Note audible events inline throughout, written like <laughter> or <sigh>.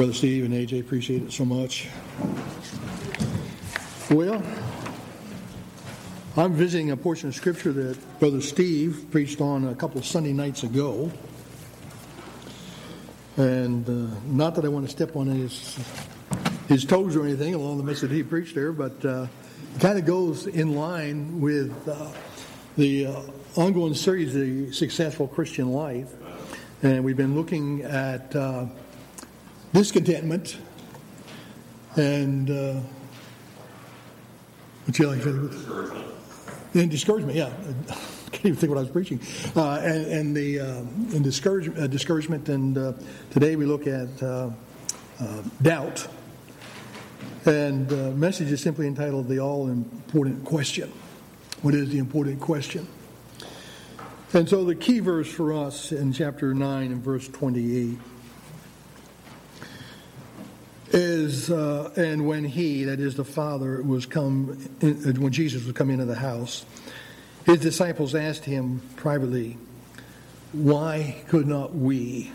Brother Steve and AJ, appreciate it so much. Well, I'm visiting a portion of Scripture that Brother Steve preached on a couple of Sunday nights ago. And uh, not that I want to step on his, his toes or anything along the message he preached there, but uh, it kind of goes in line with uh, the uh, ongoing series, The Successful Christian Life. And we've been looking at uh, discontentment and uh, what you like discouragement. And discouragement, yeah. <laughs> I can't even think what I was preaching. Uh, and, and, the uh, and discouragement, uh, discouragement, and uh, today we look at uh, uh, doubt. And the message is simply entitled "The All Important Question." What is the important question? And so the key verse for us in chapter 9 and verse 28 is, uh, and when he, that is the Father, was come, in, uh, when Jesus was come into the house, his disciples asked him privately, Why could not we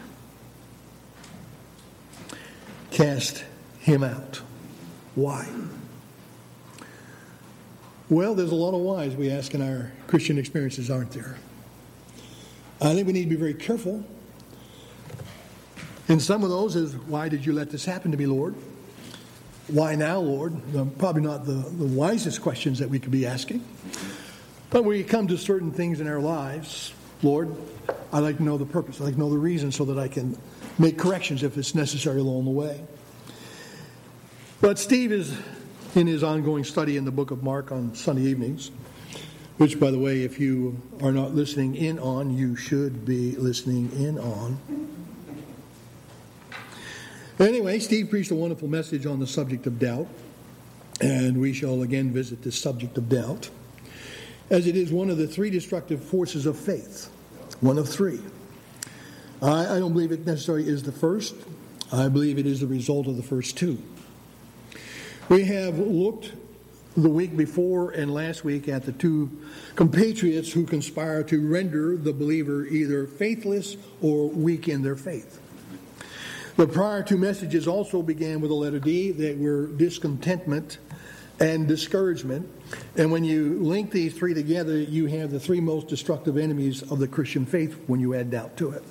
cast him out? Why? Well, there's a lot of whys we ask in our Christian experiences, aren't there? I think we need to be very careful and some of those is, why did you let this happen to me, Lord? Why now, Lord? Probably not the, the wisest questions that we could be asking. But when we come to certain things in our lives, Lord, I'd like to know the purpose. I'd like to know the reason so that I can make corrections if it's necessary along the way. But Steve is in his ongoing study in the book of Mark on Sunday evenings, which, by the way, if you are not listening in on, you should be listening in on. Anyway, Steve preached a wonderful message on the subject of doubt, and we shall again visit this subject of doubt, as it is one of the three destructive forces of faith. One of three. I, I don't believe it necessarily is the first, I believe it is the result of the first two. We have looked the week before and last week at the two compatriots who conspire to render the believer either faithless or weak in their faith. The prior two messages also began with a letter D. They were discontentment and discouragement. And when you link these three together, you have the three most destructive enemies of the Christian faith when you add doubt to it.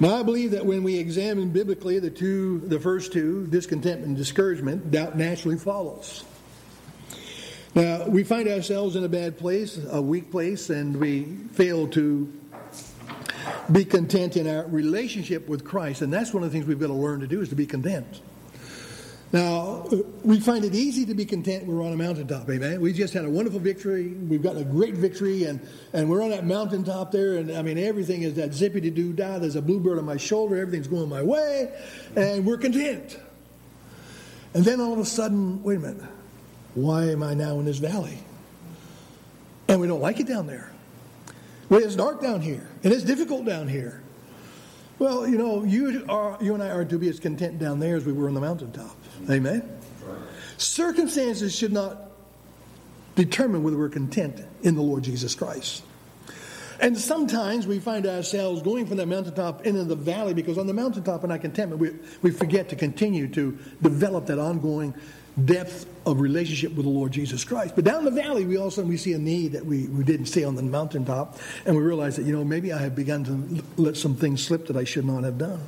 Now, I believe that when we examine biblically the two, the first two, discontentment and discouragement, doubt naturally follows. Now, we find ourselves in a bad place, a weak place, and we fail to be content in our relationship with Christ. And that's one of the things we've got to learn to do is to be content. Now, we find it easy to be content when we're on a mountaintop, amen? We just had a wonderful victory. We've got a great victory, and, and we're on that mountaintop there, and I mean, everything is that zippity doo dah. There's a bluebird on my shoulder, everything's going my way, and we're content. And then all of a sudden, wait a minute, why am I now in this valley? And we don't like it down there. Well, it's dark down here, and it's difficult down here. Well, you know, you, are, you and I are to be as content down there as we were on the mountaintop. Amen? Right. Circumstances should not determine whether we're content in the Lord Jesus Christ. And sometimes we find ourselves going from that mountaintop into the valley because on the mountaintop in our contentment, we, we forget to continue to develop that ongoing depth of relationship with the Lord Jesus Christ. But down the valley, we also we see a need that we, we didn't see on the mountaintop, and we realize that, you know, maybe I have begun to let some things slip that I should not have done.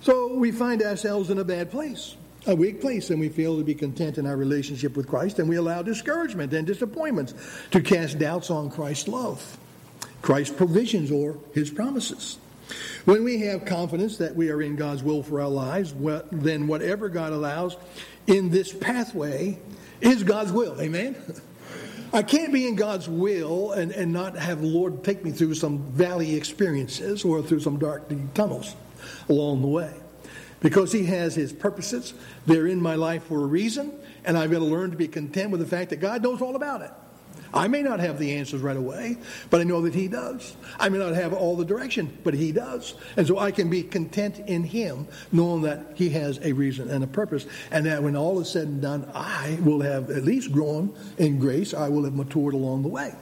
So we find ourselves in a bad place, a weak place, and we fail to be content in our relationship with Christ, and we allow discouragement and disappointments to cast doubts on Christ's love, Christ's provisions, or his promises. When we have confidence that we are in God's will for our lives, then whatever God allows in this pathway is God's will. Amen? I can't be in God's will and, and not have the Lord take me through some valley experiences or through some dark tunnels along the way. Because He has His purposes. They're in my life for a reason, and I've got to learn to be content with the fact that God knows all about it. I may not have the answers right away, but I know that He does. I may not have all the direction, but He does. And so I can be content in Him, knowing that He has a reason and a purpose, and that when all is said and done, I will have at least grown in grace, I will have matured along the way.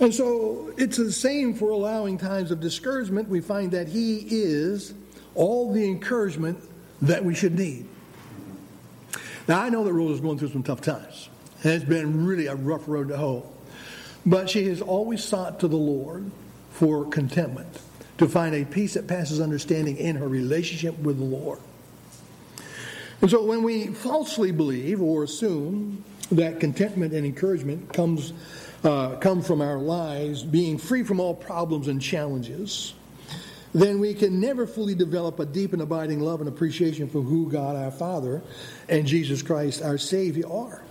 And so it's the same for allowing times of discouragement. We find that He is all the encouragement that we should need. Now, I know that Rose is going through some tough times, and it's been really a rough road to hoe. But she has always sought to the Lord for contentment, to find a peace that passes understanding in her relationship with the Lord. And so when we falsely believe or assume that contentment and encouragement comes uh, come from our lives being free from all problems and challenges, then we can never fully develop a deep and abiding love and appreciation for who God our Father and Jesus Christ our Savior are.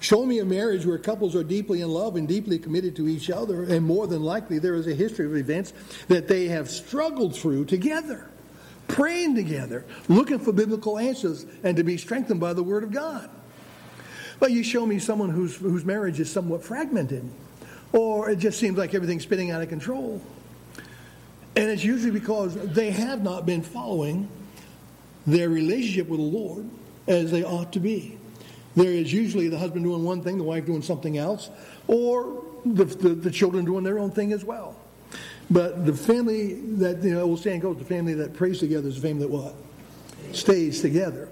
Show me a marriage where couples are deeply in love and deeply committed to each other, and more than likely there is a history of events that they have struggled through together, praying together, looking for biblical answers, and to be strengthened by the Word of God. But you show me someone whose, whose marriage is somewhat fragmented, or it just seems like everything's spinning out of control. And it's usually because they have not been following their relationship with the Lord as they ought to be. There is usually the husband doing one thing, the wife doing something else, or the, the, the children doing their own thing as well. But the family that, you know, old saying goes, the family that prays together is the family that what? Stays together.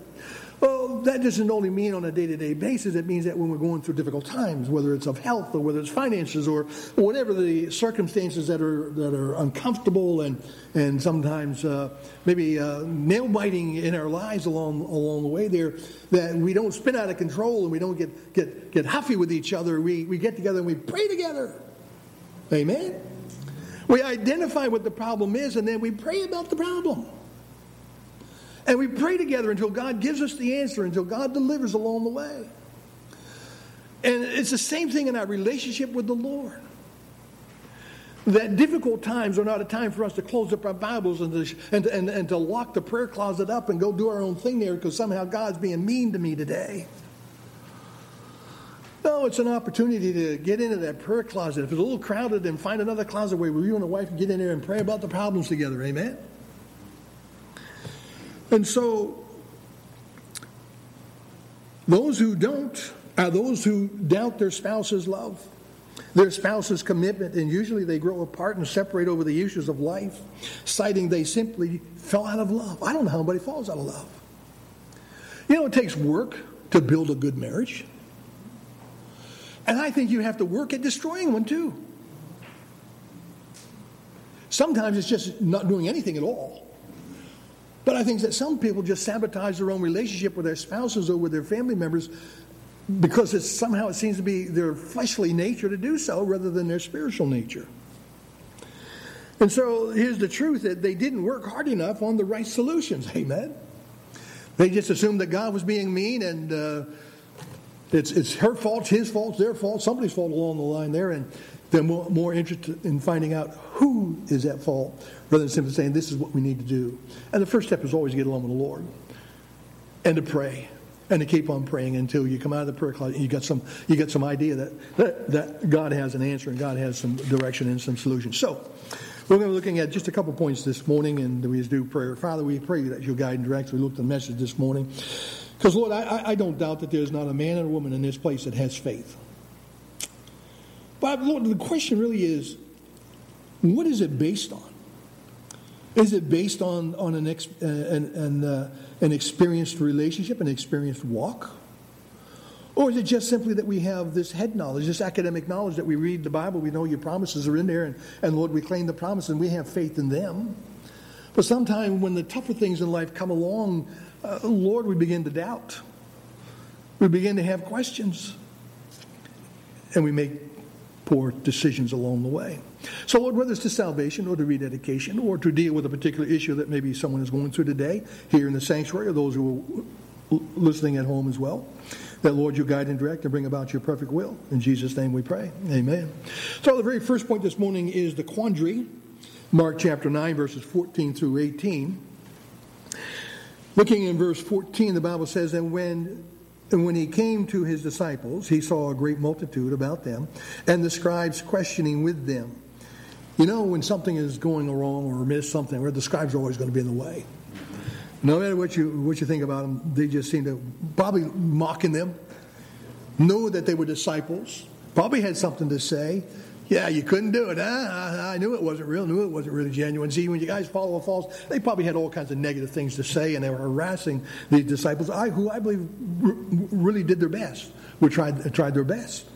Well, that doesn't only mean on a day to day basis, it means that when we're going through difficult times, whether it's of health or whether it's finances or whatever the circumstances that are, that are uncomfortable and, and sometimes uh, maybe uh, nail biting in our lives along, along the way there, that we don't spin out of control and we don't get, get, get huffy with each other. We, we get together and we pray together. Amen? We identify what the problem is and then we pray about the problem. And we pray together until God gives us the answer, until God delivers along the way. And it's the same thing in our relationship with the Lord. That difficult times are not a time for us to close up our Bibles and to, and, and, and to lock the prayer closet up and go do our own thing there because somehow God's being mean to me today. No, it's an opportunity to get into that prayer closet. If it's a little crowded, then find another closet where you and the wife can get in there and pray about the problems together. Amen? And so, those who don't are those who doubt their spouse's love, their spouse's commitment, and usually they grow apart and separate over the issues of life, citing they simply fell out of love. I don't know how anybody falls out of love. You know, it takes work to build a good marriage. And I think you have to work at destroying one too. Sometimes it's just not doing anything at all. But I think that some people just sabotage their own relationship with their spouses or with their family members because it's somehow it seems to be their fleshly nature to do so rather than their spiritual nature. And so here's the truth that they didn't work hard enough on the right solutions. <laughs> Amen. They just assumed that God was being mean and uh, it's, it's her fault, his fault, their fault, somebody's fault along the line there. And they're more, more interested in finding out who is at fault rather than simply saying, this is what we need to do. And the first step is always to get along with the Lord and to pray and to keep on praying until you come out of the prayer closet and you got some you got some idea that, that, that God has an answer and God has some direction and some solution. So we're going to be looking at just a couple points this morning and we just do prayer. Father, we pray that you'll guide and direct. We looked at the message this morning. Because Lord, I, I don't doubt that there's not a man or a woman in this place that has faith. But Lord, the question really is, what is it based on? Is it based on, on an, ex, uh, an, an, uh, an experienced relationship, an experienced walk? Or is it just simply that we have this head knowledge, this academic knowledge that we read the Bible, we know your promises are in there, and, and Lord, we claim the promise and we have faith in them. But sometimes when the tougher things in life come along, uh, Lord, we begin to doubt. We begin to have questions. And we make poor decisions along the way. So, Lord, whether it's to salvation or to rededication or to deal with a particular issue that maybe someone is going through today here in the sanctuary or those who are listening at home as well, that, Lord, you guide and direct and bring about your perfect will. In Jesus' name we pray. Amen. So, the very first point this morning is the quandary, Mark chapter 9, verses 14 through 18. Looking in verse 14, the Bible says, And when and when he came to his disciples, he saw a great multitude about them, and the scribes questioning with them. You know, when something is going wrong or miss something, the scribes are always going to be in the way. No matter what you what you think about them, they just seem to probably mocking them. Know that they were disciples, probably had something to say, Yeah, you couldn't do it. Huh? I, knew it wasn't real. Knew it wasn't really genuine. See, when you guys follow a false, they probably had all kinds of negative things to say, and they were harassing the disciples, I, who I believe really did their best, who tried tried their best.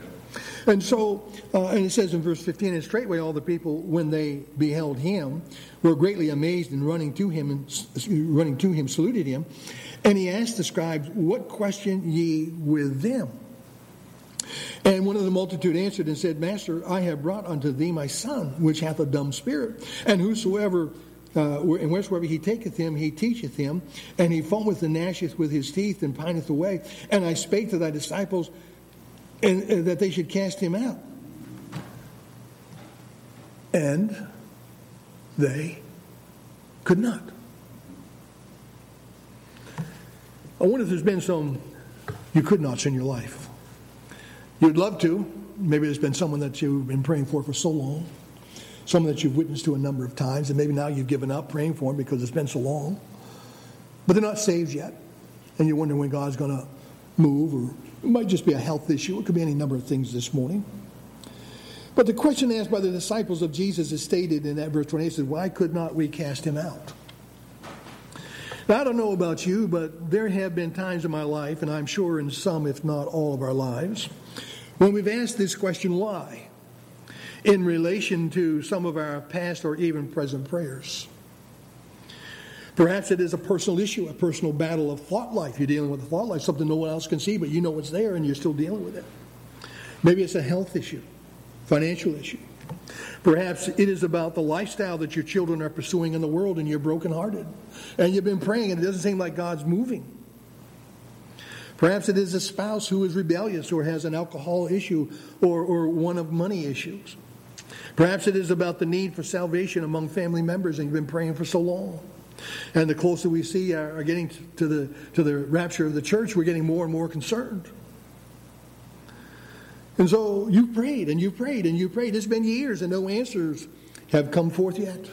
And so, uh, and it says in verse 15, and straightway all the people, when they beheld him, were greatly amazed and running to him and running to him, saluted him. And he asked the scribes, What question ye with them? And one of the multitude answered and said, Master, I have brought unto thee my son, which hath a dumb spirit. And whosoever uh, and wheresoever he taketh him, he teacheth him, and he foameth and gnasheth with his teeth and pineth away. And I spake to thy disciples, and, that they should cast him out. And they could not. I wonder if there's been some you could nots in your life. You'd love to. Maybe there's been someone that you've been praying for for so long, someone that you've witnessed to a number of times, and maybe now you've given up praying for them because it's been so long. But they're not saved yet. And you're wondering when God's going to move, or it might just be a health issue. It could be any number of things this morning. But the question asked by the disciples of Jesus is stated in that verse 28 says, Why could not we cast him out? Now, I don't know about you, but there have been times in my life, and I'm sure in some, if not all of our lives, when we've asked this question, why, in relation to some of our past or even present prayers. Perhaps it is a personal issue, a personal battle of thought life. You're dealing with a thought life, something no one else can see, but you know it's there and you're still dealing with it. Maybe it's a health issue, financial issue. Perhaps it is about the lifestyle that your children are pursuing in the world and you're brokenhearted. And you've been praying and it doesn't seem like God's moving. Perhaps it is a spouse who is rebellious or has an alcohol issue or, or one of money issues. Perhaps it is about the need for salvation among family members and you've been praying for so long. And the closer we see are, are getting to the, to the rapture of the church, we're getting more and more concerned. And so you've prayed and you've prayed and you've prayed. It's been years and no answers have come forth yet.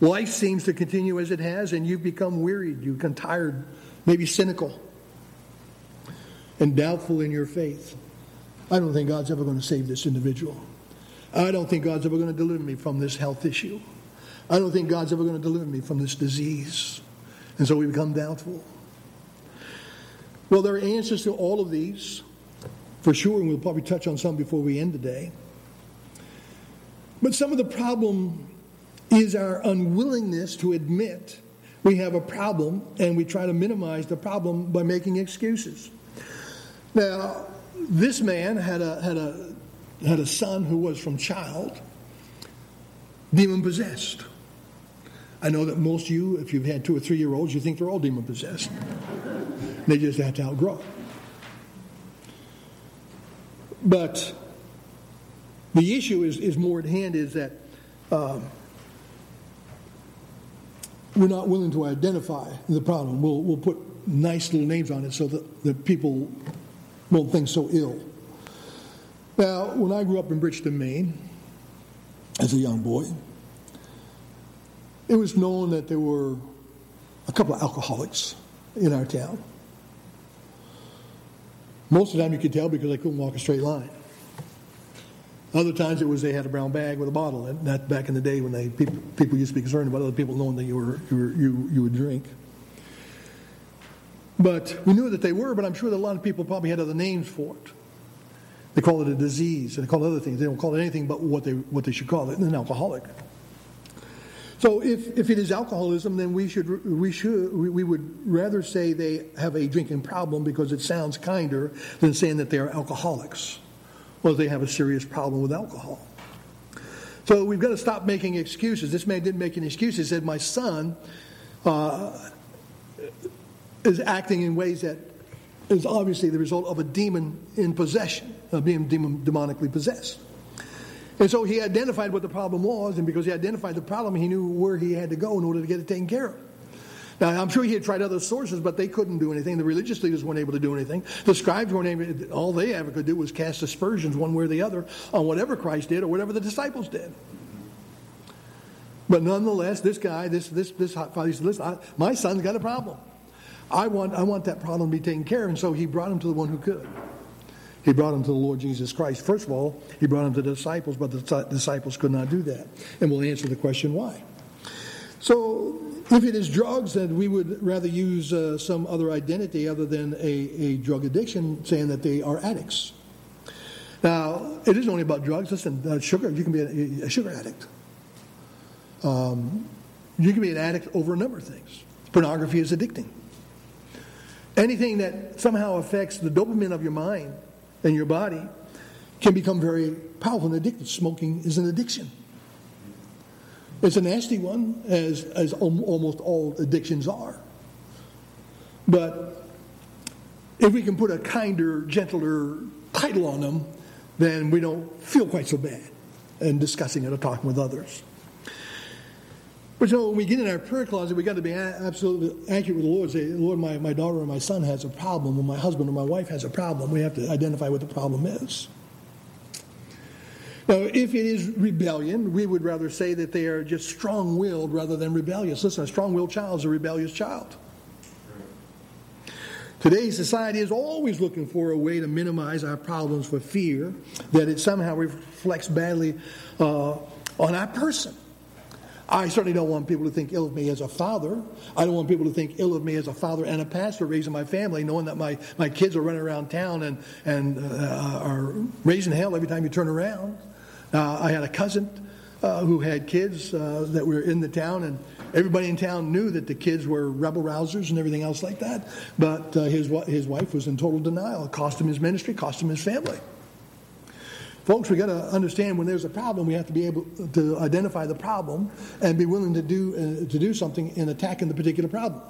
Life seems to continue as it has, and you've become wearied, you've become tired, maybe cynical and doubtful in your faith, I don't think God's ever going to save this individual. I don't think God's ever going to deliver me from this health issue. I don't think God's ever going to deliver me from this disease. And so we become doubtful. Well, there are answers to all of these, for sure, and we'll probably touch on some before we end today. But some of the problem is our unwillingness to admit we have a problem and we try to minimize the problem by making excuses. Now, this man had a, had a, had a son who was from child demon possessed. I know that most of you, if you've had two or three year olds, you think they're all demon possessed. they just have to outgrow. But the issue is, is more at hand is that um, we're not willing to identify the problem. We'll, we'll put nice little names on it so that, that people won't think so ill. Now, when I grew up in Bridgton, Maine, as a young boy, it was known that there were a couple of alcoholics in our town. Most of the time you could tell because they couldn't walk a straight line. Other times it was they had a brown bag with a bottle. And that back in the day when they people, people used to be concerned about other people knowing that you were you were, you, you would drink. But we knew that they were, but I'm sure that a lot of people probably had other names for it. They call it a disease, and they call it other things. They don't call it anything but what they, what they should call it, an alcoholic. So if, if it is alcoholism, then we should, we should we would rather say they have a drinking problem because it sounds kinder than saying that they are alcoholics or they have a serious problem with alcohol. So we've got to stop making excuses. This man didn't make any excuses. He said, "My son uh, is acting in ways that is obviously the result of a demon in possession, of being demon, demonically possessed. And so he identified what the problem was, and because he identified the problem, he knew where he had to go in order to get it taken care of. Now, I'm sure he had tried other sources, but they couldn't do anything. The religious leaders weren't able to do anything. The scribes weren't able all they ever could do was cast aspersions one way or the other on whatever Christ did or whatever the disciples did. But nonetheless, this guy, this, this, this father he said, listen, I, my son's got a problem. I want, I want that problem to be taken care of. And so he brought him to the one who could. He brought him to the Lord Jesus Christ. First of all, he brought him to the disciples, but the disciples could not do that. And we'll answer the question why. So, if it is drugs, then we would rather use uh, some other identity other than a, a drug addiction, saying that they are addicts. Now, it isn't only about drugs. Listen, uh, sugar, you can be a, a sugar addict. Um, you can be an addict over a number of things. Pornography is addicting. Anything that somehow affects the dopamine of your mind and your body can become very powerful and addictive. Smoking is an addiction. It's a nasty one, as, as almost all addictions are. But if we can put a kinder, gentler title on them, then we don't feel quite so bad in discussing it or talking with others. But when we get in our prayer closet, we got to be absolutely accurate with the Lord. Say, Lord, my, my daughter or my son has a problem, or my husband or my wife has a problem. We have to identify what the problem is. Now, if it is rebellion, we would rather say that they are just strong willed rather than rebellious. Listen, a strong willed child is a rebellious child. Today's society is always looking for a way to minimize our problems for fear that it somehow reflects badly uh, on our person. I certainly don't want people to think ill of me as a father. I don't want people to think ill of me as a father and a pastor raising my family, knowing that my, my kids are running around town and, and uh, are raising hell every time you turn around. Uh, I had a cousin uh, who had kids uh, that were in the town, and everybody in town knew that the kids were rebel rousers and everything else like that. But uh, his, his wife was in total denial. It cost him his ministry, cost him his family. Folks, we got to understand when there's a problem, we have to be able to identify the problem and be willing to do uh, to do something in attacking the particular problem.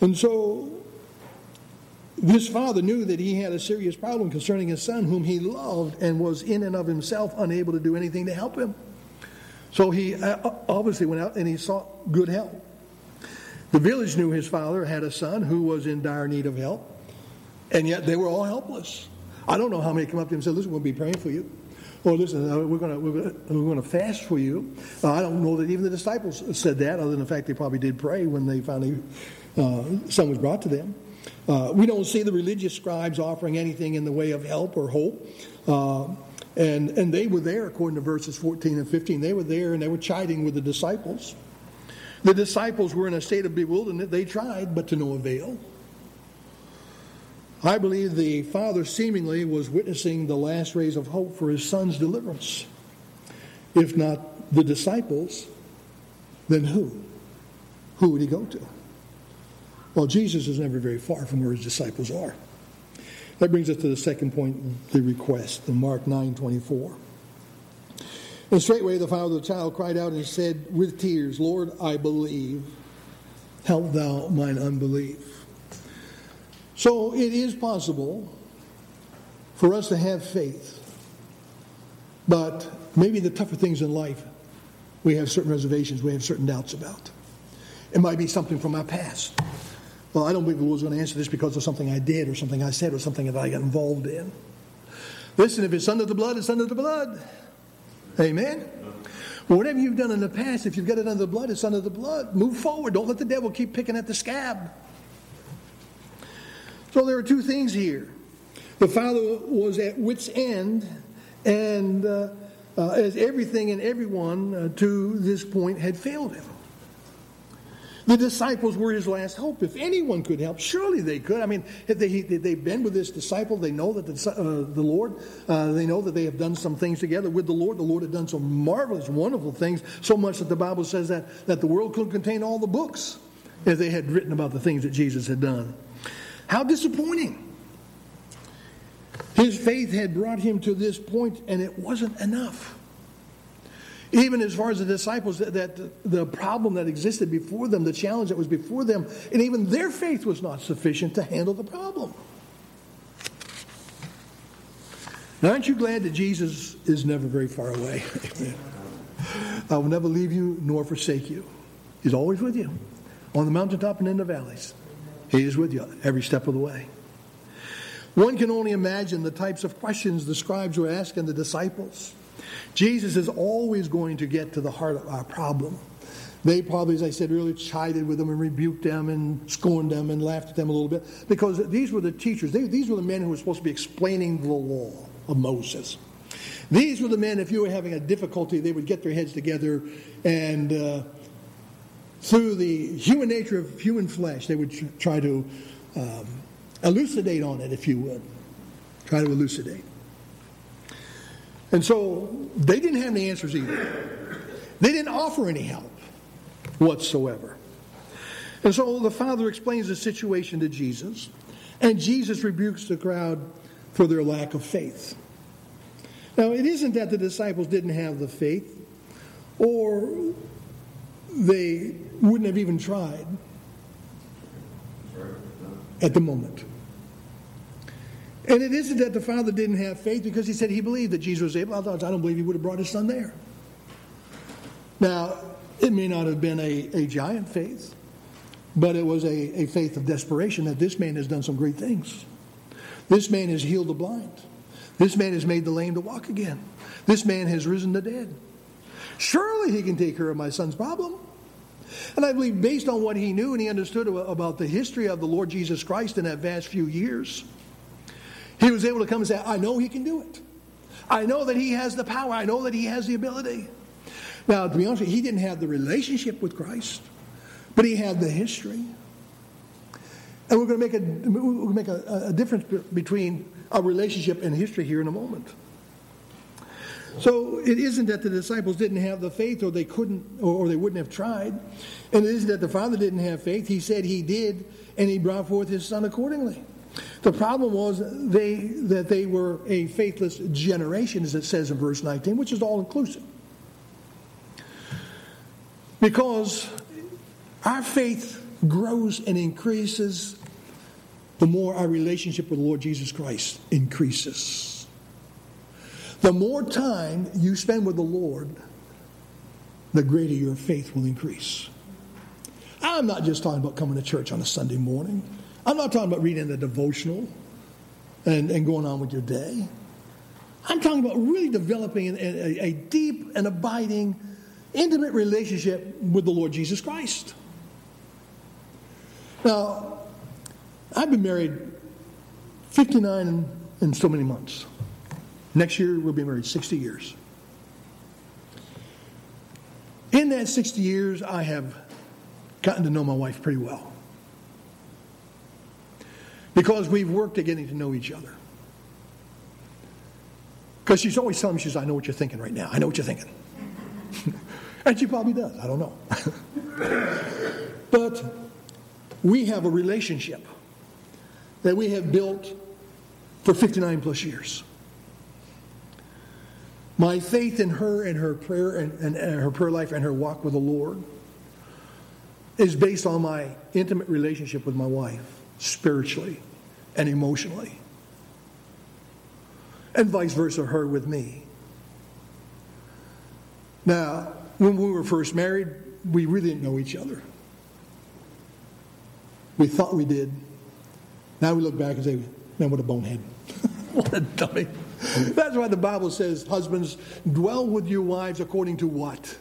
And so this father knew that he had a serious problem concerning his son, whom he loved and was in and of himself unable to do anything to help him. So he uh, obviously went out and he sought good help. The village knew his father had a son who was in dire need of help, and yet they were all helpless. I don't know how many come up to him and said, Listen, we'll be praying for you. Or listen, uh, we're going we're going to fast for you. Uh, I don't know that even the disciples said that, other than the fact they probably did pray when they finally, uh, son was brought to them. Uh, we don't see the religious scribes offering anything in the way of help or hope. Uh, and, and they were there, according to verses 14 and 15. They were there and they were chiding with the disciples. The disciples were in a state of bewilderment. They tried, but to no avail. I believe the father seemingly was witnessing the last rays of hope for his son's deliverance. If not the disciples, then who? Who would he go to? Well, Jesus is never very far from where his disciples are. That brings us to the second point, the request, in Mark 9 24. And straightway the father of the child cried out and said with tears, Lord, I believe. Help thou mine unbelief. So it is possible for us to have faith, but maybe the tougher things in life we have certain reservations, we have certain doubts about. It might be something from our past. Well, I don't believe the Lord's going to answer this because of something I did or something I said or something that I got involved in. Listen, if it's under the blood, it's under the blood. Amen? Whatever you've done in the past, if you've got it under the blood, it's under the blood. Move forward. Don't let the devil keep picking at the scab. So there are two things here. The father was at wit's end, and uh, uh, as everything and everyone uh, to this point had failed him. The disciples were his last hope. If anyone could help, surely they could. I mean, if they, they've been with this disciple, they know that the, uh, the Lord, uh, they know that they have done some things together with the Lord. The Lord had done some marvelous, wonderful things, so much that the Bible says that, that the world couldn't contain all the books if they had written about the things that Jesus had done. How disappointing. His faith had brought him to this point, and it wasn't enough. Even as far as the disciples, that, that the problem that existed before them, the challenge that was before them, and even their faith was not sufficient to handle the problem. Now, aren't you glad that Jesus is never very far away? <laughs> I will never leave you nor forsake you. He's always with you, on the mountaintop and in the valleys. He is with you every step of the way. One can only imagine the types of questions the scribes were asking the disciples. Jesus is always going to get to the heart of our problem. They probably, as I said earlier, chided with them and rebuked them and scorned them and laughed at them a little bit because these were the teachers. They, these were the men who were supposed to be explaining the law of Moses. These were the men, if you were having a difficulty, they would get their heads together and uh, through the human nature of human flesh, they would try to um, elucidate on it, if you would. Try to elucidate. And so they didn't have any answers either. They didn't offer any help whatsoever. And so the Father explains the situation to Jesus, and Jesus rebukes the crowd for their lack of faith. Now, it isn't that the disciples didn't have the faith, or they wouldn't have even tried at the moment. And it isn't that the father didn't have faith because he said he believed that Jesus was able. I don't believe he would have brought his son there. Now, it may not have been a, a giant faith, but it was a, a faith of desperation that this man has done some great things. This man has healed the blind. This man has made the lame to walk again. This man has risen the dead. Surely he can take care of my son's problem. And I believe, based on what he knew and he understood about the history of the Lord Jesus Christ in that vast few years, he was able to come and say, I know he can do it. I know that he has the power. I know that he has the ability. Now, to be honest, you, he didn't have the relationship with Christ, but he had the history. And we're going to make a, make a, a difference between our relationship and history here in a moment. So it isn't that the disciples didn't have the faith or they couldn't or they wouldn't have tried. And it isn't that the Father didn't have faith. He said he did, and he brought forth his Son accordingly. The problem was they, that they were a faithless generation, as it says in verse 19, which is all inclusive. Because our faith grows and increases the more our relationship with the Lord Jesus Christ increases. The more time you spend with the Lord, the greater your faith will increase. I'm not just talking about coming to church on a Sunday morning. I'm not talking about reading the devotional and, and going on with your day. I'm talking about really developing a, a, deep and abiding, intimate relationship with the Lord Jesus Christ. Now, I've been married 59 and, and so many months. Next year, we'll be married 60 years. In that 60 years, I have gotten to know my wife pretty well because we've worked at getting to know each other. Because she's always telling me, she's, I know what you're thinking right now. I know what you're thinking. <laughs> and she probably does. I don't know. <laughs> but we have a relationship that we have built for 59 plus years. My faith in her and her prayer and, and, and her prayer life and her walk with the Lord is based on my intimate relationship with my wife spiritually and emotionally. And vice versa, her with me. Now, when we were first married, we really didn't know each other. We thought we did. Now we look back and say, man, what a bonehead. <laughs> what a dummy. <laughs> That's why the Bible says, husbands, dwell with your wives according to what?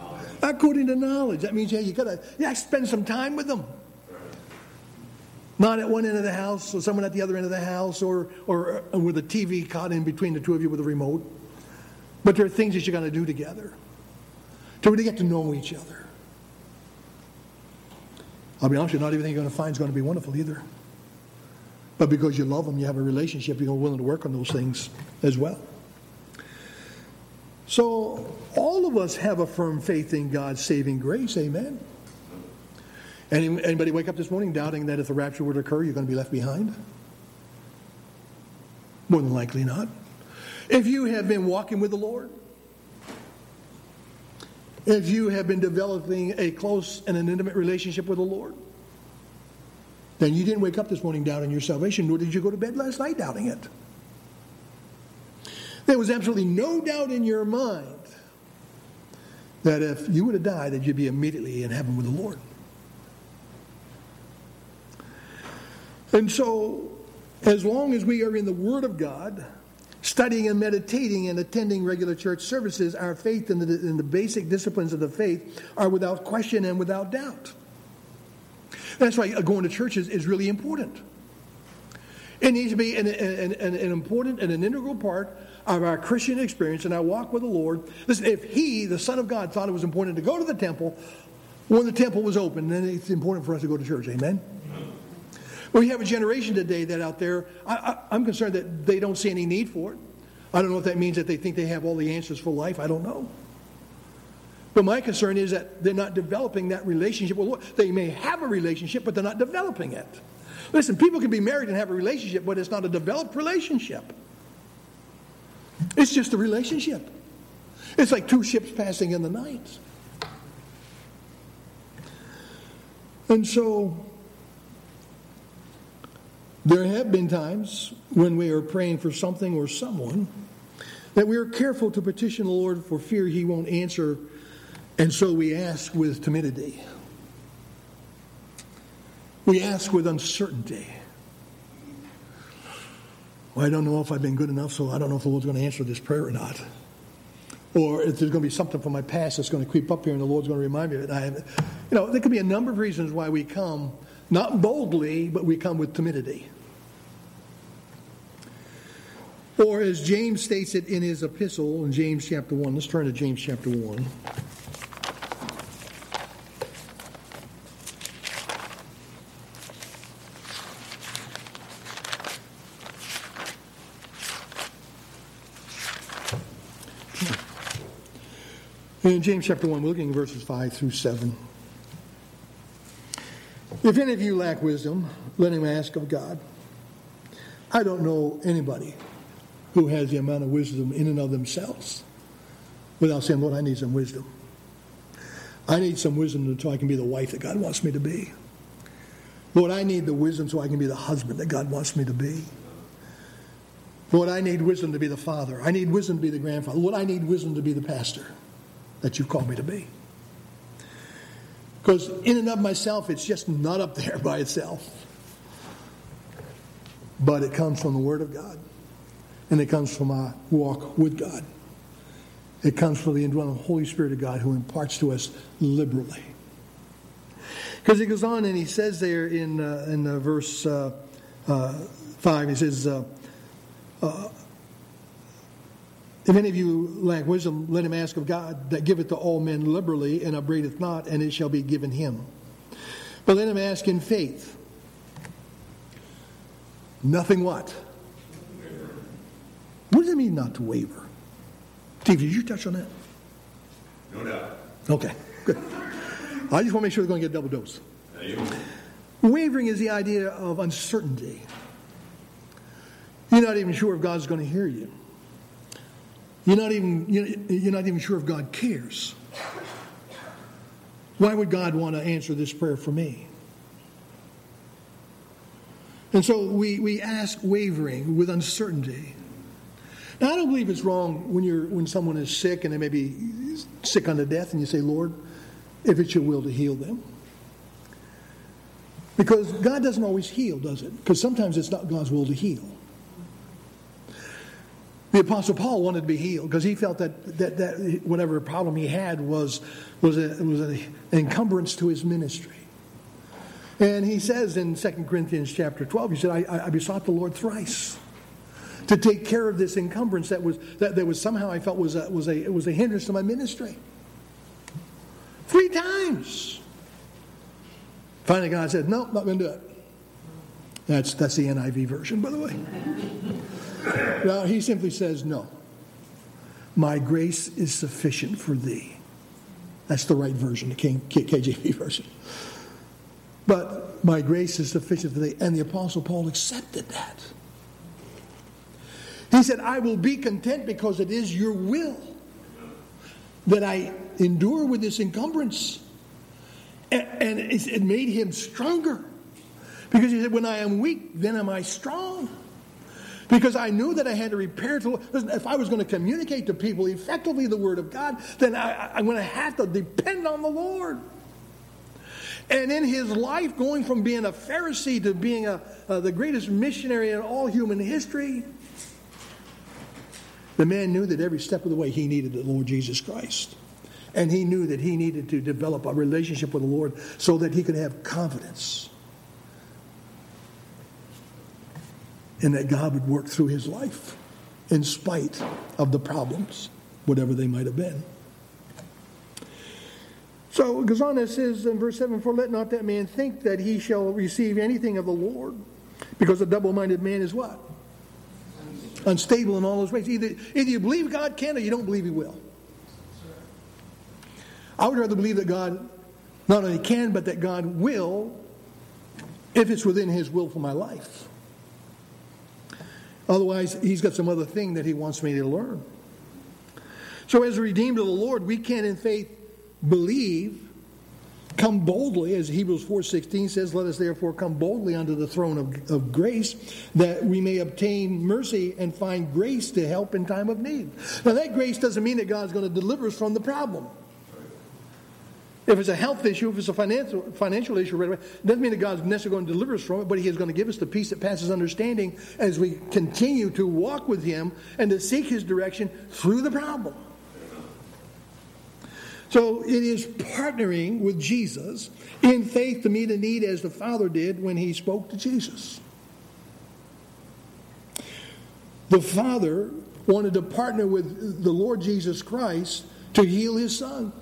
Knowledge. According to knowledge. That means, yeah, you gotta yeah, spend some time with them. Not at one end of the house, or someone at the other end of the house, or, or uh, with a TV caught in between the two of you with a remote. But there are things that you got to do together to really get to know each other. I'll be honest, with you, not everything you're going to find is going to be wonderful either. But because you love them, you have a relationship, you're willing to work on those things as well. So, all of us have a firm faith in God's saving grace. Amen. Any, anybody wake up this morning doubting that if the rapture were to occur, you're going to be left behind? More than likely not. If you have been walking with the Lord, if you have been developing a close and an intimate relationship with the Lord, then you didn't wake up this morning doubting your salvation, nor did you go to bed last night doubting it. There was absolutely no doubt in your mind that if you would have died, that you'd be immediately in heaven with the Lord. And so, as long as we are in the Word of God, studying and meditating and attending regular church services, our faith in the, in the basic disciplines of the faith are without question and without doubt. That's why uh, going to church is, is really important. It needs to be an, an, an, an, important and an integral part of our Christian experience and our walk with the Lord. Listen, if He, the Son of God, thought it was important to go to the temple when the temple was open, then it's important for us to go to church. Amen? We have a generation today that out there, I, am concerned that they don't see any need for it. I don't know if that means that they think they have all the answers for life. I don't know. But my concern is that they're not developing that relationship. Well, they may have a relationship, but they're not developing it. Listen, people can be married and have a relationship, but it's not a developed relationship. It's just a relationship. It's like two ships passing in the night. And so there have been times when we are praying for something or someone that we are careful to petition the Lord for fear He won't answer, and so we ask with timidity. We ask with uncertainty. Well, I don't know if I've been good enough, so I don't know if the Lord's going to answer this prayer or not. Or if there's going to be something from my past that's going to creep up here and the Lord's going to remind me of it. I have, you know, there could be a number of reasons why we come, not boldly, but we come with timidity. Or as James states it in his epistle in James chapter 1, let's turn to James chapter 1. In James chapter 1, we're looking at verses 5 through 7. If any of you lack wisdom, let him ask of God. I don't know anybody who has the amount of wisdom in and of themselves without saying, Lord, I need some wisdom. I need some wisdom so I can be the wife that God wants me to be. Lord, I need the wisdom so I can be the husband that God wants me to be. Lord, I need wisdom to be the father. I need wisdom to be the grandfather. Lord, I need wisdom to be the pastor that you've called me to be. Because in and of myself, it's just not up there by itself. But it comes from the Word of God. And it comes from our walk with God. It comes from the indwelling Holy Spirit of God who imparts to us liberally. Because he goes on and he says there in, uh, in uh, verse uh, uh 5, he says, uh, if any of you lack wisdom, let him ask of God that giveth to all men liberally and upbraideth not, and it shall be given him. But let him ask in faith. Nothing what? What does it mean not to waver? Steve, did you touch on that? No doubt. Okay, good. I just want to make sure they're going to get double dose. Wavering is the idea of uncertainty. You're not even sure if God's going to hear you. You're not even, you're not even sure if God cares. Why would God want to answer this prayer for me? And so we, we ask wavering with uncertainty. Now, I don't believe it's wrong when, you're, when someone is sick and they may be sick unto death and you say, Lord, if it's your will to heal them. Because God doesn't always heal, does it? Because sometimes it's not God's will to heal. The Apostle Paul wanted to be healed because he felt that, that, that whatever problem he had was, was, a, was an encumbrance to his ministry. And he says in 2 Corinthians chapter 12, he said, I, I besought the Lord thrice to take care of this encumbrance that was, that, that was somehow I felt was a, was, a, was a hindrance to my ministry. Three times. Finally, God said, No, not going to do it. That's, that's the NIV version, by the way. Now, he simply says, No. My grace is sufficient for thee. That's the right version, the KJV version. But my grace is sufficient for thee. And the Apostle Paul accepted that. He said, I will be content because it is your will that I endure with this encumbrance. And it made him stronger. Because he said, When I am weak, then am I strong because I knew that I had to repair to. Listen, if I was going to communicate to people effectively the Word of God, then I, am going to have to depend on the Lord. And in his life, going from being a Pharisee to being a, uh, the greatest missionary in all human history, The man knew that every step of the way he needed the Lord Jesus Christ. And he knew that he needed to develop a relationship with the Lord so that he could have confidence and that God would work through his life in spite of the problems, whatever they might have been. So Gazana says in verse 7 For let not that man think that he shall receive anything of the Lord, because a double minded man is what? Unstable in all his ways. Either, either you believe God can or you don't believe he will. I would rather believe that God not only can, but that God will if it's within his will for my life. Otherwise, he's got some other thing that he wants me to learn. So, as redeemed of the Lord, we can in faith believe, come boldly, as Hebrews 4.16 says, let us therefore come boldly unto the throne of, of grace, that we may obtain mercy and find grace to help in time of need. Now, that grace doesn't mean that God's going to deliver us from the problem. If it's a health issue, if it's a financial, financial issue, right away, it doesn't mean that God's necessarily going to deliver us from it, but He is going to give us the peace that passes understanding as we continue to walk with Him and to seek His direction through the problem. So it is partnering with Jesus in faith to meet a need as the Father did when He spoke to Jesus. The Father wanted to partner with the Lord Jesus Christ to heal His Son.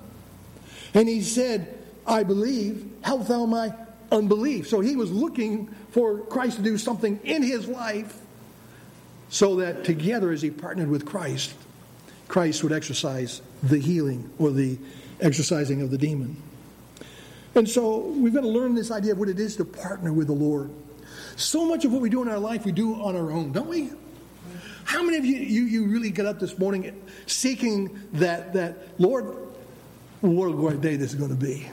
And he said, I believe, help thou my unbelief. So he was looking for Christ to do something in his life so that together, as he partnered with Christ, Christ would exercise the healing or the exercising of the demon. And so we've got to learn this idea of what it is to partner with the Lord. So much of what we do in our life, we do on our own, don't we? How many of you, you, you really get up this morning seeking that, that Lord, what a great day this is going to be.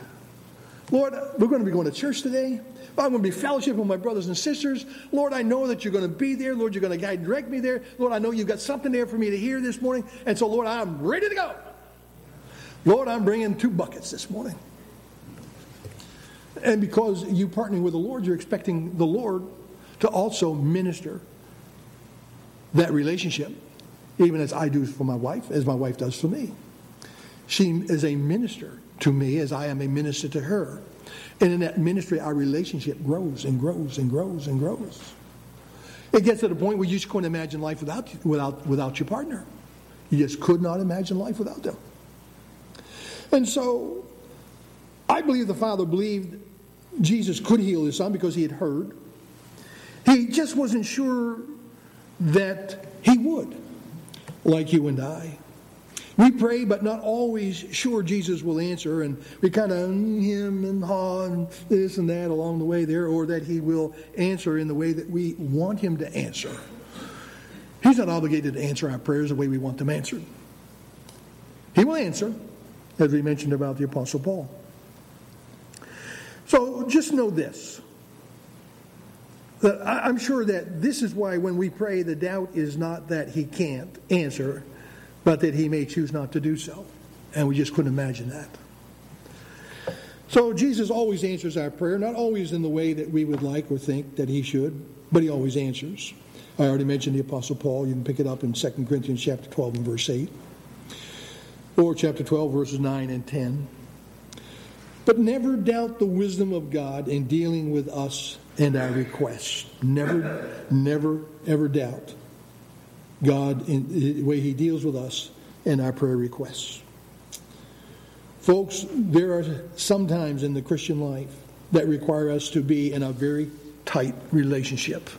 Lord, we're going to be going to church today. I'm going to be fellowship with my brothers and sisters. Lord, I know that you're going to be there. Lord, you're going to guide direct me there. Lord, I know you've got something there for me to hear this morning. And so, Lord, I'm ready to go. Lord, I'm bringing two buckets this morning. And because you're partnering with the Lord, you're expecting the Lord to also minister that relationship, even as I do for my wife, as my wife does for me. She is a minister to me as I am a minister to her. And in that ministry, our relationship grows and grows and grows and grows. It gets to the point where you just couldn't imagine life without, without, without your partner. You just could not imagine life without them. And so I believe the Father believed Jesus could heal his son because he had heard. He just wasn't sure that he would, like you and I. We pray, but not always sure Jesus will answer, and we kind of him and ha and this and that along the way there, or that he will answer in the way that we want him to answer. He's not obligated to answer our prayers the way we want them answered. He will answer, as we mentioned about the Apostle Paul. So just know this. I'm sure that this is why when we pray, the doubt is not that he can't answer, but that he may choose not to do so. And we just couldn't imagine that. So Jesus always answers our prayer, not always in the way that we would like or think that he should, but he always answers. I already mentioned the Apostle Paul. You can pick it up in 2 Corinthians chapter 12 and verse 8, or chapter 12, verses 9 and 10. But never doubt the wisdom of God in dealing with us and our requests. Never, never, ever doubt God in the way He deals with us and our prayer requests. Folks, there are some times in the Christian life that require us to be in a very tight relationship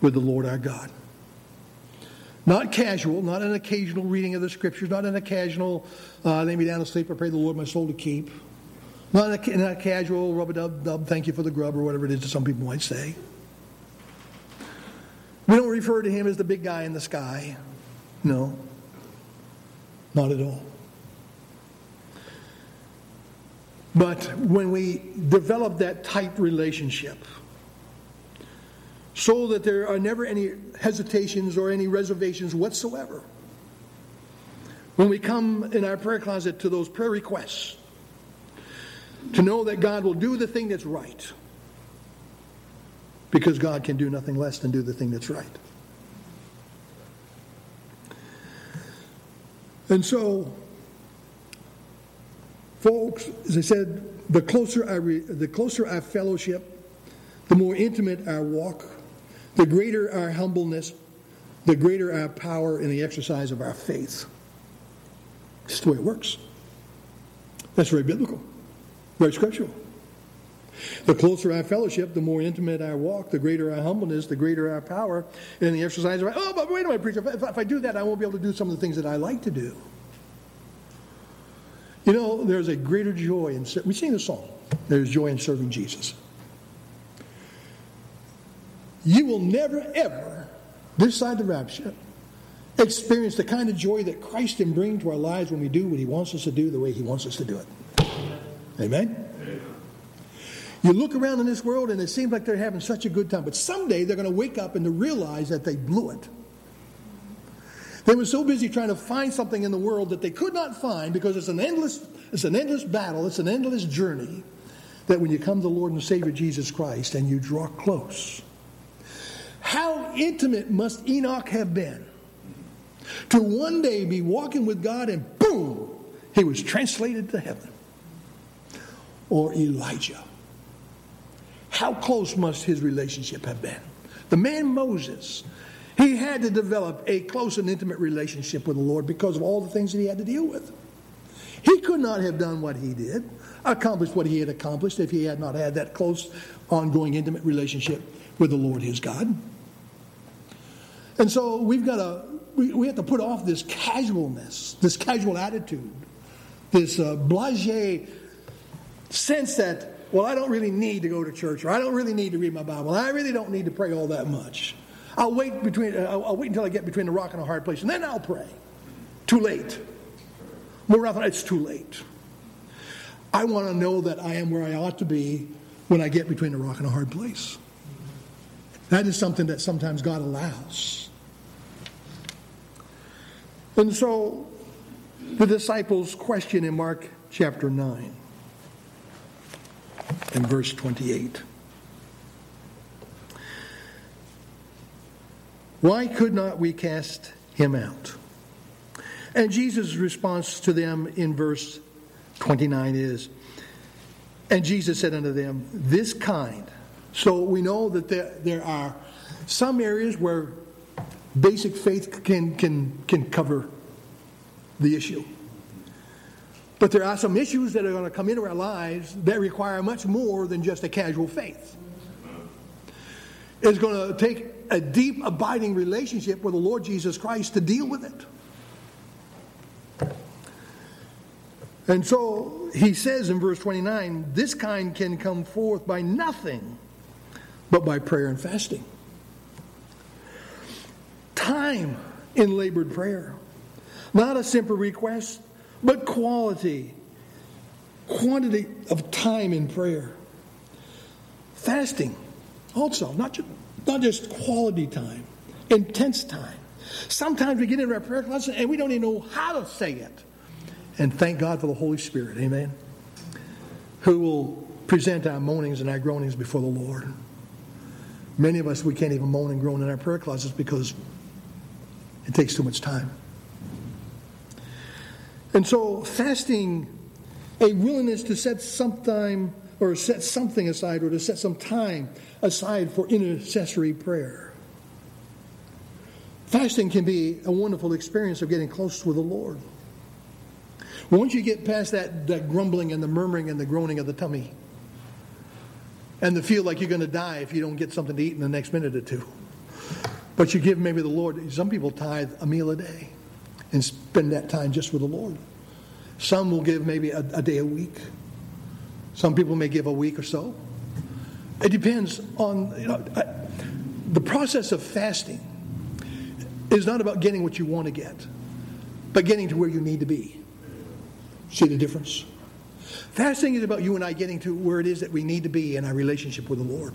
with the Lord our God. Not casual, not an occasional reading of the scriptures, not an occasional uh, lay me down to sleep, I pray the Lord my soul to keep. Not a, not a casual rub a dub dub, thank you for the grub, or whatever it is that some people might say. We don't refer to him as the big guy in the sky. No, not at all. But when we develop that tight relationship, so that there are never any hesitations or any reservations whatsoever, when we come in our prayer closet to those prayer requests, to know that God will do the thing that's right because God can do nothing less than do the thing that's right. And so, folks, as I said, the closer I, re, the closer our fellowship, the more intimate our walk, the greater our humbleness, the greater our power in the exercise of our faith. It's the way it works. That's very biblical, very scriptural. The closer our fellowship, the more intimate our walk, the greater our humbleness, the greater our power in the exercise of. Oh, but wait a minute, preacher. If, if I do that, I won't be able to do some of the things that I like to do. You know, there's a greater joy in. We sing the song. There's joy in serving Jesus. You will never, ever, this side the rapture, experience the kind of joy that Christ can bring to our lives when we do what He wants us to do the way He wants us to do it. Amen? You look around in this world and it seems like they're having such a good time, but someday they're going to wake up and to realize that they blew it. They were so busy trying to find something in the world that they could not find because it's an endless, it's an endless battle, it's an endless journey. That when you come to the Lord and Savior Jesus Christ and you draw close, how intimate must Enoch have been to one day be walking with God and boom, he was translated to heaven? Or Elijah. How close must his relationship have been? The man Moses, he had to develop a close and intimate relationship with the Lord because of all the things that he had to deal with. He could not have done what he did, accomplished what he had accomplished, if he had not had that close, ongoing, intimate relationship with the Lord his God. And so we've got to, we, we have to put off this casualness, this casual attitude, this uh, blase sense that, well, I don't really need to go to church, or I don't really need to read my Bible, I really don't need to pray all that much. I'll wait between, uh, I'll wait until I get between a rock and a hard place, and then I'll pray. Too late. More often, it's too late. I want to know that I am where I ought to be when I get between a rock and a hard place. That is something that sometimes God allows. And so the disciples question in Mark chapter 9 and verse 28. Why could not we cast him out? And Jesus' response to them in verse 29 is, And Jesus said unto them, This kind. So we know that there, there are some areas where basic faith can, can, can cover the issue. But there are some issues that are going to come into our lives that require much more than just a casual faith. It's going to take a deep, abiding relationship with the Lord Jesus Christ to deal with it. And so he says in verse 29 this kind can come forth by nothing but by prayer and fasting. Time in labored prayer. Not a simple request, but quality, quantity of time in prayer. Fasting, also, not just, not just quality time, intense time. Sometimes we get into our prayer closet and we don't even know how to say it. And thank God for the Holy Spirit, amen, who will present our moanings and our groanings before the Lord. Many of us, we can't even moan and groan in our prayer closets because it takes too much time. And so, fasting, a willingness to set some time or set something aside or to set some time aside for intercessory prayer. Fasting can be a wonderful experience of getting close with the Lord. Once you get past that, that grumbling and the murmuring and the groaning of the tummy, and the feel like you're going to die if you don't get something to eat in the next minute or two. But you give maybe the Lord, some people tithe a meal a day and spend that time just with the Lord. Some will give maybe a, a day a week. Some people may give a week or so. It depends on, you know, I, the process of fasting is not about getting what you want to get, but getting to where you need to be. See the difference? Fasting is about you and I getting to where it is that we need to be in our relationship with the Lord.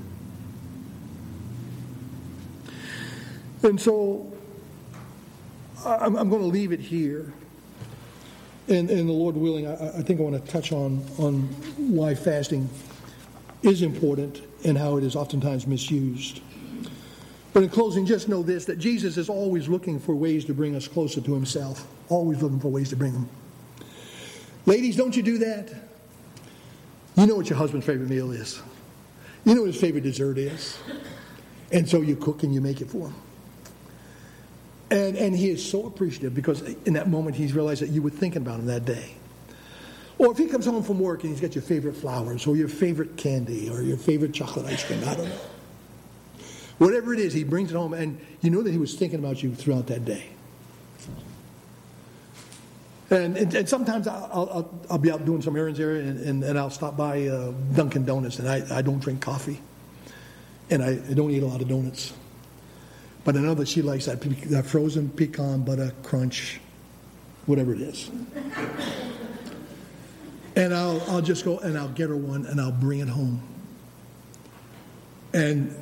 And so I'm, I'm going to leave it here. And, and the Lord willing, I, I think I want to touch on, on why fasting is important and how it is oftentimes misused. But in closing, just know this that Jesus is always looking for ways to bring us closer to himself, always looking for ways to bring them. Ladies, don't you do that? You know what your husband's favorite meal is. You know what his favorite dessert is. And so you cook and you make it for him. And, and he is so appreciative because in that moment he's realized that you were thinking about him that day. Or if he comes home from work and he's got your favorite flowers or your favorite candy or your favorite chocolate ice cream, I don't know. Whatever it is, he brings it home and you know that he was thinking about you throughout that day. And, and, and sometimes I'll, I'll, I'll, be out doing some errands there and, and, and I'll stop by uh, Dunkin' Donuts and I, I don't drink coffee and I, I don't eat a lot of donuts. But I know that she likes that, that frozen pecan butter crunch, whatever it is. and I'll, I'll just go and I'll get her one and I'll bring it home. And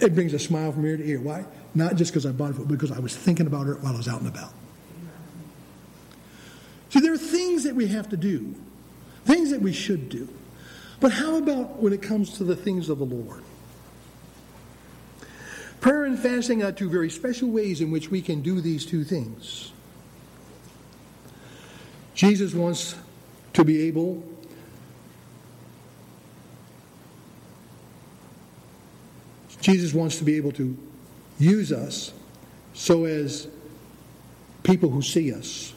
it brings a smile from ear to ear. Why? Not just because I bought it, but because I was thinking about her while I was out and about. See, there are things that we have to do, things that we should do. But how about when it comes to the things of the Lord? Prayer and fasting are two very special ways in which we can do these two things. Jesus wants to be able Jesus wants to be able to use us so as people who see us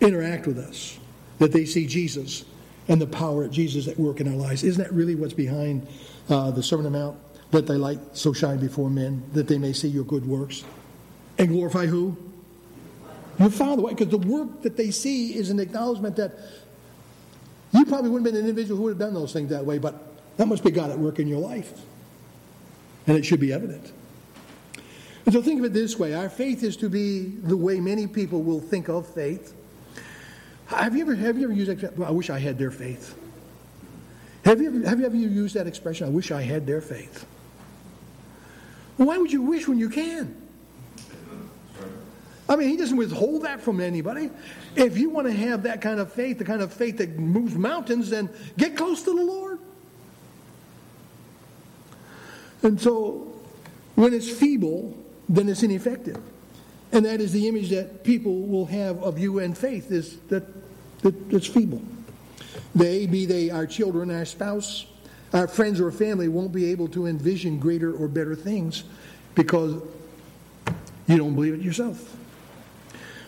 interact with us, that they see Jesus and the power of Jesus at work in our lives. Isn't that really what's behind uh, the Sermon on the Mount? Let thy light so shine before men that they may see your good works. And glorify who? Your Father. Why? Because the work that they see is an acknowledgement that you probably wouldn't have been an individual who would have done those things that way, but that must be God at work in your life. And it should be evident. And so think of it this way our faith is to be the way many people will think of faith. Have you ever, have you ever used that? I wish I had their faith. Have you, ever, have you ever used that expression? I wish I had their faith. Why would you wish when you can? I mean, he doesn't withhold that from anybody. If you want to have that kind of faith, the kind of faith that moves mountains, then get close to the Lord. And so, when it's feeble, then it's ineffective. And that is the image that people will have of you and faith is that, that it's feeble. They, be they our children, our spouse, our friends or family won't be able to envision greater or better things because you don't believe it yourself.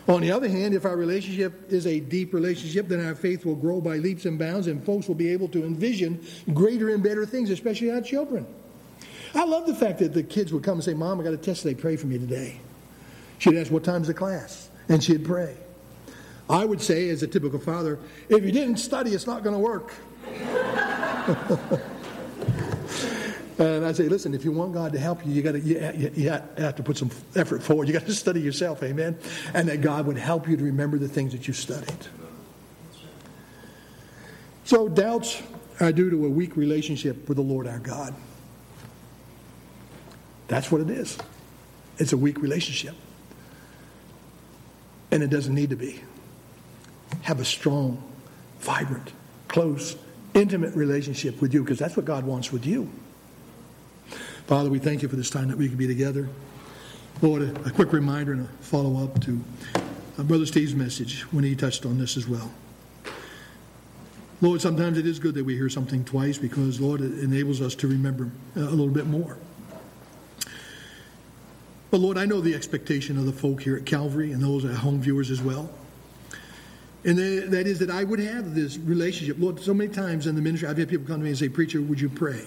On the other hand, if our relationship is a deep relationship, then our faith will grow by leaps and bounds, and folks will be able to envision greater and better things, especially our children. I love the fact that the kids would come and say, Mom, I got a test today, pray for me today. She'd ask, What time's the class? And she'd pray. I would say, as a typical father, if you didn't study, it's not going to work. <laughs> and I say, listen, if you want God to help you, you got to you, you have to put some effort forward. You got to <laughs> study yourself, amen. And that God would help you to remember the things that you studied. So doubts are due to a weak relationship with the Lord our God. That's what it is. It's a weak relationship. And it doesn't need to be. Have a strong, vibrant, close, intimate relationship with you because that's what God wants with you. Father, we thank you for this time that we can be together. Lord, a, a quick reminder and a follow up to uh, Brother Steve's message when he touched on this as well. Lord, sometimes it is good that we hear something twice because, Lord, it enables us to remember uh, a little bit more. But Lord, I know the expectation of the folk here at Calvary and those at home viewers as well. And that is that I would have this relationship. Lord, so many times in the ministry, I've had people come to me and say, Preacher, would you pray?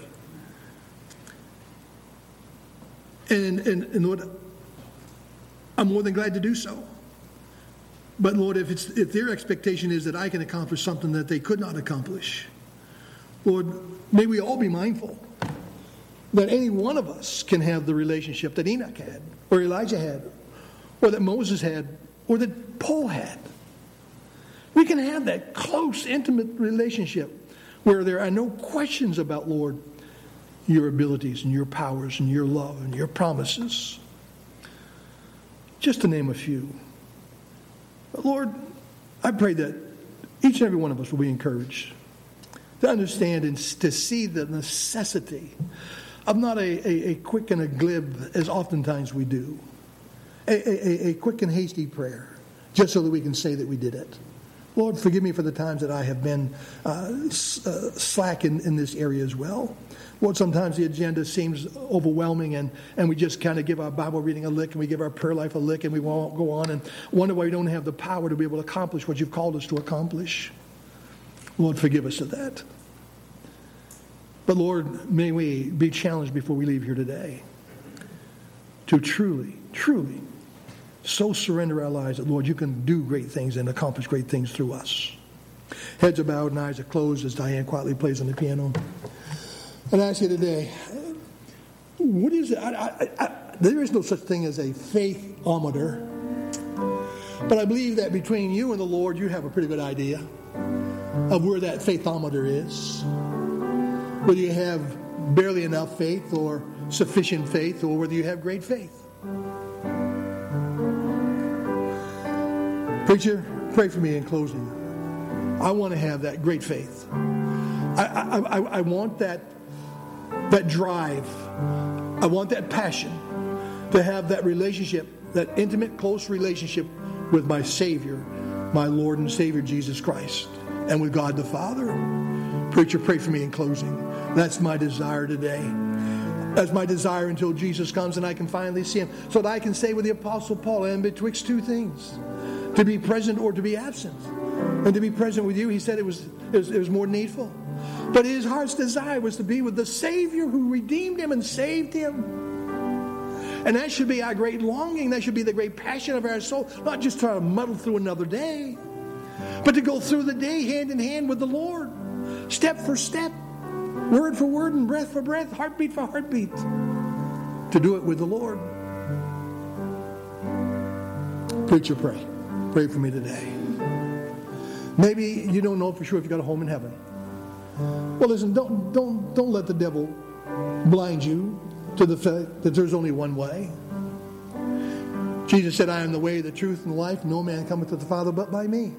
And, and, and Lord, I'm more than glad to do so. But Lord, if, it's, if their expectation is that I can accomplish something that they could not accomplish, Lord, may we all be mindful that any one of us can have the relationship that Enoch had, or Elijah had, or that Moses had, or that Paul had. We can have that close, intimate relationship where there are no questions about, Lord, your abilities and your powers and your love and your promises. Just to name a few. But Lord, I pray that each and every one of us will be encouraged to understand and to see the necessity of not a, a, a quick and a glib, as oftentimes we do, a, a, quick and hasty prayer, just so that we can say that we did it. Lord, forgive me for the times that I have been uh, uh, slack in, in this area as well. Lord, sometimes the agenda seems overwhelming and, and we just kind of give our Bible reading a lick and we give our prayer life a lick and we won't go on and wonder why we don't have the power to be able to accomplish what you've called us to accomplish. Lord, forgive us of that. But Lord, may we be challenged before we leave here today to truly, truly so surrender our lives that, Lord, you can do great things and accomplish great things through us. Heads are bowed and eyes are closed as Diane quietly plays on the piano. And I you today, what is it? I, I, I, there is no such thing as a faithometer. But I believe that between you and the Lord, you have a pretty good idea of where that faithometer is. Whether you have barely enough faith or sufficient faith, or whether you have great faith. Preacher, pray for me in closing. I want to have that great faith. I, I, I, I want that, that drive. I want that passion to have that relationship, that intimate, close relationship with my Savior, my Lord and Savior Jesus Christ, and with God the Father. Preacher, pray for me in closing. That's my desire today. That's my desire until Jesus comes and I can finally see him. So that I can say with the Apostle Paul, I am betwixt two things to be present or to be absent. And to be present with you, he said it was, it was, it was more needful. But his heart's desire was to be with the Savior who redeemed him and saved him. And that should be our great longing. That should be the great passion of our soul. Not just try to muddle through another day, but to go through the day hand in hand with the Lord, step for step, word for word, and breath for breath, heartbeat for heartbeat. To do it with the Lord. Preacher, pray. Pray for me today. Maybe you don't know for sure if you got a home in heaven. Well, listen, don't, don't, don't let the devil blind you to the fact that there's only one way. Jesus said, I am the way, the truth, and the life. No man cometh to the Father but by me.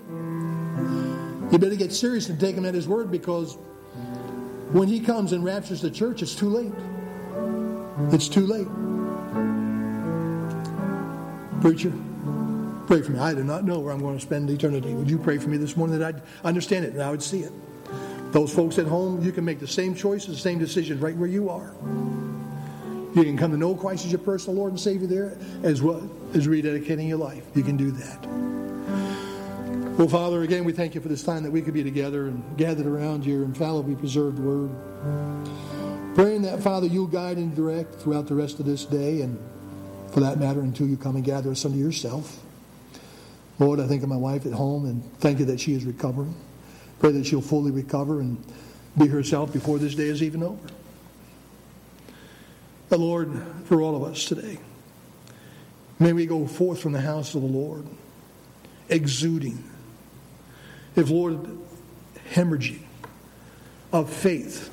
You better get serious and take him at his word because when he comes and raptures the church, it's too late. It's too late. Preacher, Pray for me. I do not know where I'm going to spend eternity. Would you pray for me this morning that I'd understand it and I would see it? Those folks at home, you can make the same choices, the same decisions right where you are. You can come to know Christ as your personal Lord and Savior there as well as rededicating your life. You can do that. Well, Father, again, we thank you for this time that we could be together and gathered around your infallibly preserved word. Praying that, Father, you'll guide and direct throughout the rest of this day and, for that matter, until you come and gather us unto yourself. Lord, I think of my wife at home and thank you that she is recovering. Pray that she'll fully recover and be herself before this day is even over. But Lord, for all of us today, may we go forth from the house of the Lord, exuding, if Lord, hemorrhaging of faith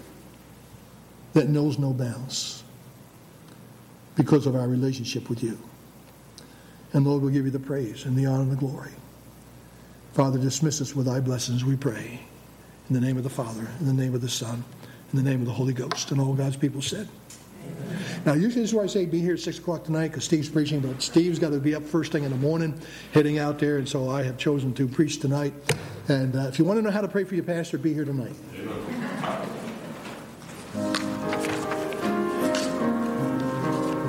that knows no bounds because of our relationship with you. And Lord, we'll give you the praise and the honor and the glory. Father, dismiss us with thy blessings, we pray. In the name of the Father, in the name of the Son, in the name of the Holy Ghost. And all God's people said. Amen. Now, usually this is why I say be here at 6 o'clock tonight because Steve's preaching, but Steve's got to be up first thing in the morning, heading out there, and so I have chosen to preach tonight. And uh, if you want to know how to pray for your pastor, be here tonight. Amen.